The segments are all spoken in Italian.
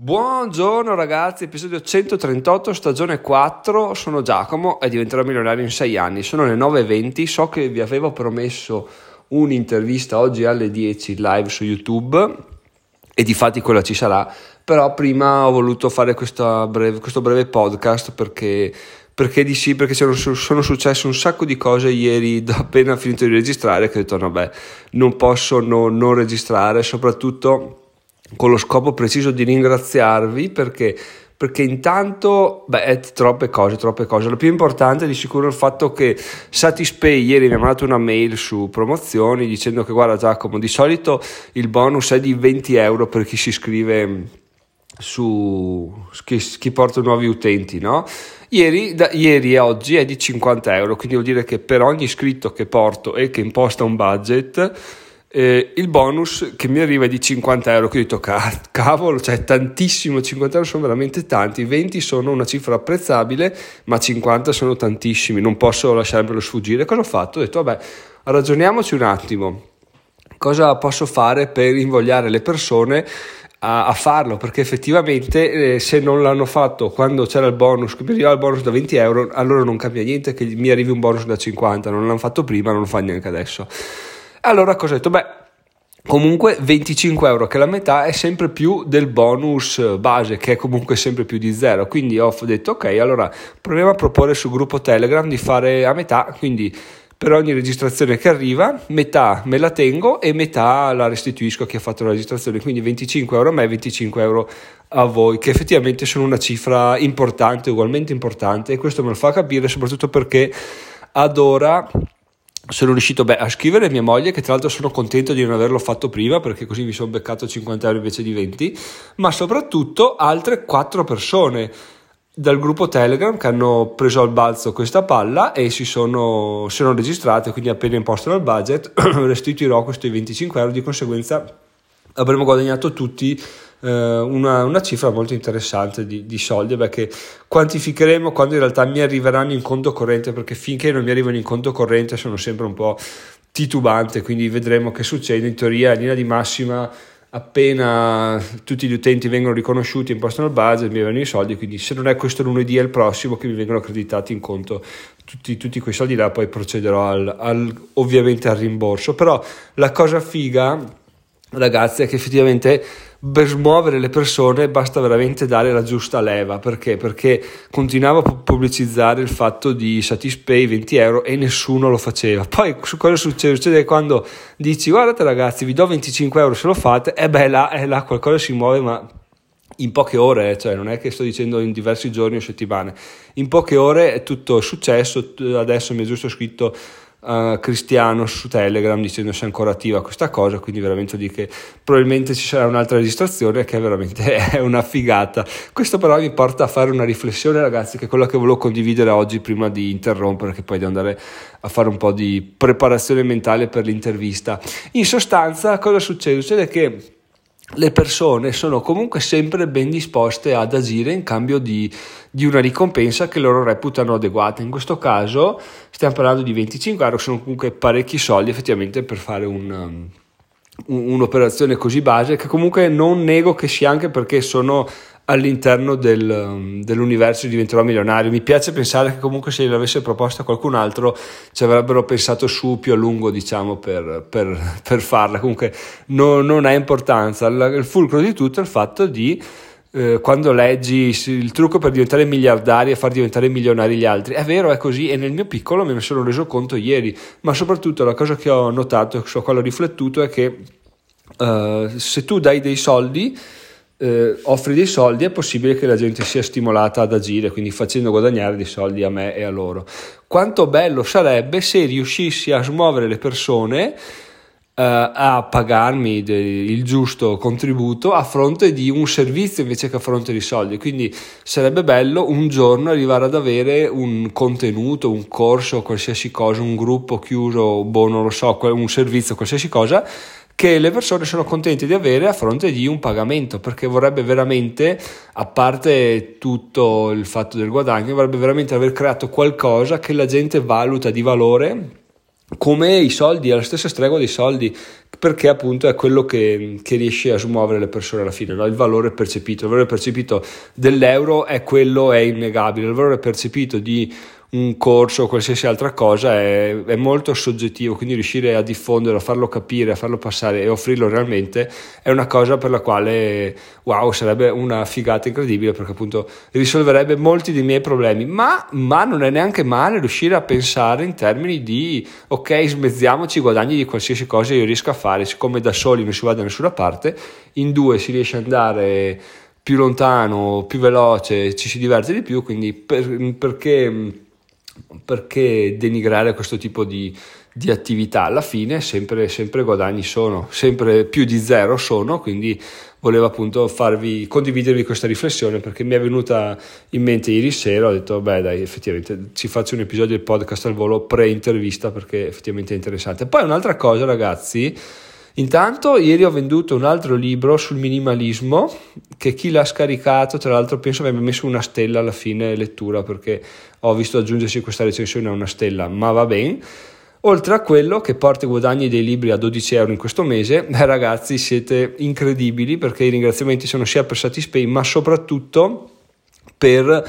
Buongiorno ragazzi, episodio 138, stagione 4, sono Giacomo e diventerò milionario in 6 anni, sono le 9.20, so che vi avevo promesso un'intervista oggi alle 10 live su YouTube e di fatti quella ci sarà, però prima ho voluto fare breve, questo breve podcast perché perché di sì, perché sono, successe un sacco di cose ieri appena finito di registrare che ho detto vabbè non posso no, non registrare, soprattutto con lo scopo preciso di ringraziarvi perché perché intanto, beh, troppe cose, troppe cose. La più importante è di sicuro il fatto che Satispay ieri mi ha mandato una mail su promozioni dicendo che guarda Giacomo, di solito il bonus è di 20 euro per chi si iscrive su chi, chi porta nuovi utenti, no? Ieri, da, ieri e oggi è di 50 euro, quindi vuol dire che per ogni iscritto che porto e che imposta un budget eh, il bonus che mi arriva è di 50 euro, quindi ho detto cavolo, cioè tantissimo, 50 euro sono veramente tanti, 20 sono una cifra apprezzabile, ma 50 sono tantissimi, non posso lasciarmelo sfuggire. Cosa ho fatto? Ho detto vabbè, ragioniamoci un attimo, cosa posso fare per invogliare le persone a, a farlo? Perché effettivamente eh, se non l'hanno fatto quando c'era il bonus, che mi arrivava il bonus da 20 euro, allora non cambia niente che mi arrivi un bonus da 50, non l'hanno fatto prima, non lo fa neanche adesso. Allora cosa ho detto? Beh, comunque 25 euro che la metà è sempre più del bonus eh, base che è comunque sempre più di zero. Quindi ho detto ok allora proviamo a proporre sul gruppo telegram di fare a metà. Quindi per ogni registrazione che arriva metà me la tengo e metà la restituisco a chi ha fatto la registrazione. Quindi 25 euro a me e 25 euro a voi che effettivamente sono una cifra importante ugualmente importante e questo me lo fa capire soprattutto perché ad ora sono riuscito beh, a scrivere a mia moglie, che tra l'altro sono contento di non averlo fatto prima perché così mi sono beccato 50 euro invece di 20, ma soprattutto altre 4 persone dal gruppo Telegram che hanno preso al balzo questa palla e si sono, sono registrate, quindi appena impostano il budget restituirò questi 25 euro, di conseguenza avremo guadagnato tutti una, una, cifra molto interessante di, di soldi beh, che quantificheremo quando in realtà mi arriveranno in conto corrente perché finché non mi arrivano in conto corrente sono sempre un po' titubante quindi vedremo che succede. In teoria in linea di massima appena tutti gli utenti vengono riconosciuti impostano il budget mi arrivano i soldi quindi se non è questo lunedì è il prossimo che mi vengono accreditati in conto tutti, tutti quei soldi là poi procederò al, al, ovviamente al rimborso. Però la cosa figa ragazzi è che effettivamente per smuovere le persone basta veramente dare la giusta leva perché? Perché continuavo a pubblicizzare il fatto di Satispay 20 euro e nessuno lo faceva. Poi cosa succede? Succede quando dici guardate ragazzi vi do 25 euro se lo fate e beh là, eh, là qualcosa si muove ma in poche ore, cioè non è che sto dicendo in diversi giorni o settimane, in poche ore è tutto successo, adesso mi è giusto scritto uh, Cristiano su Telegram dicendo se è ancora attiva questa cosa, quindi veramente di che probabilmente ci sarà un'altra registrazione che veramente è una figata. Questo però mi porta a fare una riflessione ragazzi che è quella che volevo condividere oggi prima di interrompere che poi di andare a fare un po' di preparazione mentale per l'intervista. In sostanza cosa succede? Succede che le persone sono comunque sempre ben disposte ad agire in cambio di, di, una ricompensa che loro reputano adeguata. In questo caso stiamo parlando di 25 euro, sono comunque parecchi soldi effettivamente per fare un, um, un'operazione così base che comunque non nego che sia anche perché sono all'interno del, um, dell'universo diventerò milionario. Mi piace pensare che comunque se l'avesse proposta qualcun altro ci avrebbero pensato su più a lungo, diciamo, per, per, per farla. Comunque no, non ha importanza. Il, fulcro di tutto è il fatto di eh, quando leggi il trucco per diventare miliardari e far diventare milionari gli altri. È vero, è così e nel mio piccolo me ne sono reso conto ieri, ma soprattutto la cosa che ho notato, su cui ho riflettuto, è che uh, se tu dai dei soldi eh, offri dei soldi è possibile che la gente sia stimolata ad agire, quindi facendo guadagnare dei soldi a me e a loro. Quanto bello sarebbe se riuscissi a smuovere le persone eh, a pagarmi il giusto contributo a fronte di un servizio invece che a fronte di soldi. Quindi sarebbe bello un giorno arrivare ad avere un contenuto, un corso, qualsiasi cosa, un gruppo chiuso, boh, non lo so, un servizio, qualsiasi cosa che le persone sono contente di avere a fronte di un pagamento, perché vorrebbe veramente, a parte tutto il fatto del guadagno, vorrebbe veramente aver creato qualcosa che la gente valuta di valore come i soldi, è la stessa stregua dei soldi, perché appunto è quello che, che riesce a smuovere le persone alla fine, no? il valore percepito, il valore percepito dell'euro è quello, è innegabile, il valore percepito di un corso o qualsiasi altra cosa è, è, molto soggettivo, quindi riuscire a diffonderlo, a farlo capire, a farlo passare e offrirlo realmente è una cosa per la quale wow, sarebbe una figata incredibile perché appunto risolverebbe molti dei miei problemi, ma, ma non è neanche male riuscire a pensare in termini di ok, smezziamoci i guadagni di qualsiasi cosa io riesco a fare, siccome da soli non si va da nessuna parte, in due si riesce ad andare più lontano, più veloce, ci si diverte di più, quindi per, perché perché denigrare questo tipo di, di attività? Alla fine sempre, sempre, guadagni sono, sempre più di zero sono, quindi volevo appunto farvi, condividervi questa riflessione perché mi è venuta in mente ieri sera, ho detto beh dai effettivamente ci faccio un episodio del podcast al volo pre-intervista perché effettivamente è interessante. Poi un'altra cosa ragazzi, Intanto ieri ho venduto un altro libro sul minimalismo che chi l'ha scaricato tra l'altro penso abbia messo una stella alla fine lettura perché ho visto aggiungersi questa recensione a una stella, ma va bene. Oltre a quello che porta i guadagni dei libri a 12 euro in questo mese, beh ragazzi siete incredibili perché i ringraziamenti sono sia per Satispay ma soprattutto per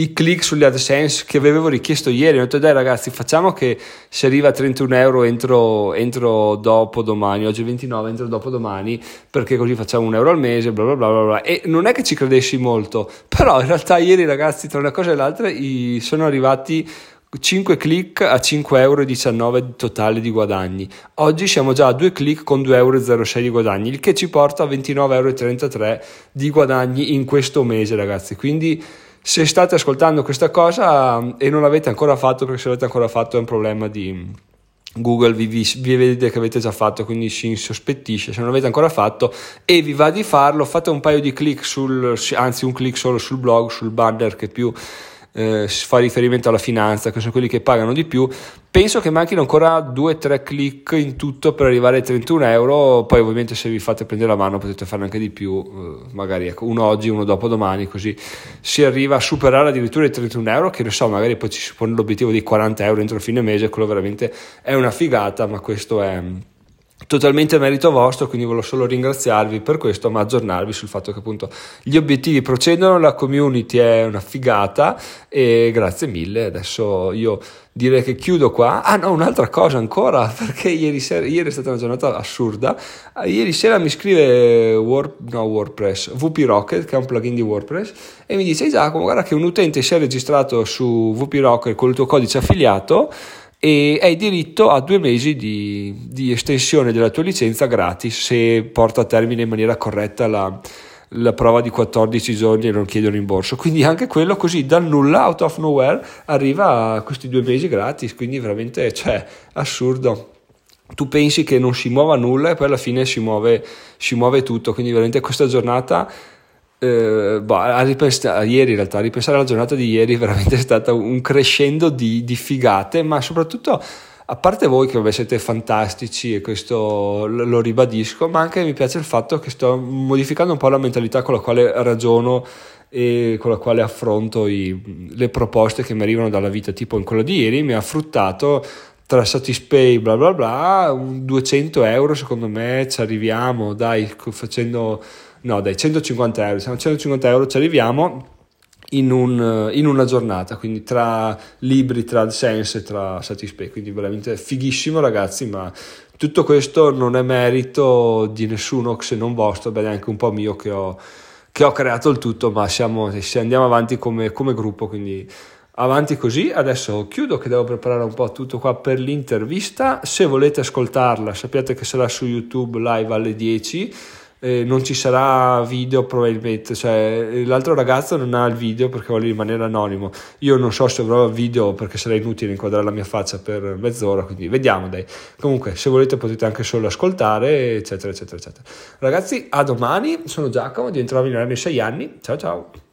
i click sugli AdSense che avevo richiesto ieri. Ho detto dai ragazzi facciamo che si arriva a 31 euro entro, entro dopo domani, oggi è 29, entro dopo domani perché così facciamo un euro al mese, bla bla bla. bla. E non è che ci credessi molto, però in realtà ieri ragazzi tra una cosa e l'altra i, sono arrivati 5 click a 5,19 euro totale di guadagni. Oggi siamo già a 2 click con 2,06 euro di guadagni, il che ci porta a 29,33 euro di guadagni in questo mese, ragazzi. Quindi se state ascoltando questa cosa e non l'avete ancora fatto, perché se l'avete ancora fatto è un problema di Google, vi, vi, vi vede che avete già fatto, quindi si insospettisce. Se non l'avete ancora fatto e vi va di farlo, fate un paio di click sul, anzi un click solo sul blog, sul banner che più eh, fa riferimento alla finanza, che sono quelli che pagano di più, penso che manchino ancora 2-3 click in tutto per arrivare ai 31 euro, poi ovviamente se vi fate prendere la mano potete fare anche di più, eh, magari ecco, uno oggi, uno dopo domani, così si arriva a superare addirittura i 31 euro, che non so, magari poi ci si pone l'obiettivo di 40 euro entro fine mese, quello veramente è una figata, ma questo è totalmente merito vostro, quindi volevo solo ringraziarvi per questo, ma aggiornarvi sul fatto che appunto gli obiettivi procedono, la community è una figata e grazie mille. Adesso io direi che chiudo qua. Ah no, un'altra cosa ancora, perché ieri, sera, ieri è stata una giornata assurda. Ah, ieri sera mi scrive Word, no, WordPress, VP Rocket, che è un plugin di WordPress, e mi dice Giacomo, guarda che un utente si è registrato su VP Rocket con il tuo codice affiliato e hai diritto a due mesi di, di, estensione della tua licenza gratis se porta a termine in maniera corretta la, la prova di 14 giorni e non chiede rimborso. Quindi anche quello così dal nulla, out of nowhere, arriva a questi due mesi gratis. Quindi veramente, cioè, assurdo. Tu pensi che non si muova nulla e poi alla fine si muove, si muove tutto. Quindi veramente questa giornata eh, boh, a ripensare, ieri in realtà, ripensare alla giornata di ieri veramente è stato un crescendo di, di figate, ma soprattutto a parte voi che vabbè, siete fantastici e questo lo ribadisco, ma anche mi piace il fatto che sto modificando un po' la mentalità con la quale ragiono e con la quale affronto i, le proposte che mi arrivano dalla vita, tipo in quello di ieri mi ha fruttato tra Satispay bla bla bla, 200 euro secondo me ci arriviamo, dai, facendo no dai 150 euro, siamo a 150 euro ci arriviamo in, un, in, una giornata, quindi tra libri, tra AdSense e tra Satispay, quindi veramente fighissimo ragazzi, ma tutto questo non è merito di nessuno se non vostro, beh anche un po' mio che ho, che ho creato il tutto, ma siamo, se andiamo avanti come, come gruppo, quindi avanti così. Adesso chiudo che devo preparare un po' tutto qua per l'intervista. Se volete ascoltarla, sappiate che sarà su YouTube live alle 10 eh, non ci sarà video probabilmente, cioè l'altro ragazzo non ha il video perché vuole rimanere anonimo, io non so se avrò video perché sarà inutile inquadrare la mia faccia per mezz'ora, quindi vediamo dai. Comunque se volete potete anche solo ascoltare, eccetera, eccetera, eccetera. Ragazzi, a domani, sono Giacomo, diventerò milionario in 6 anni, ciao ciao!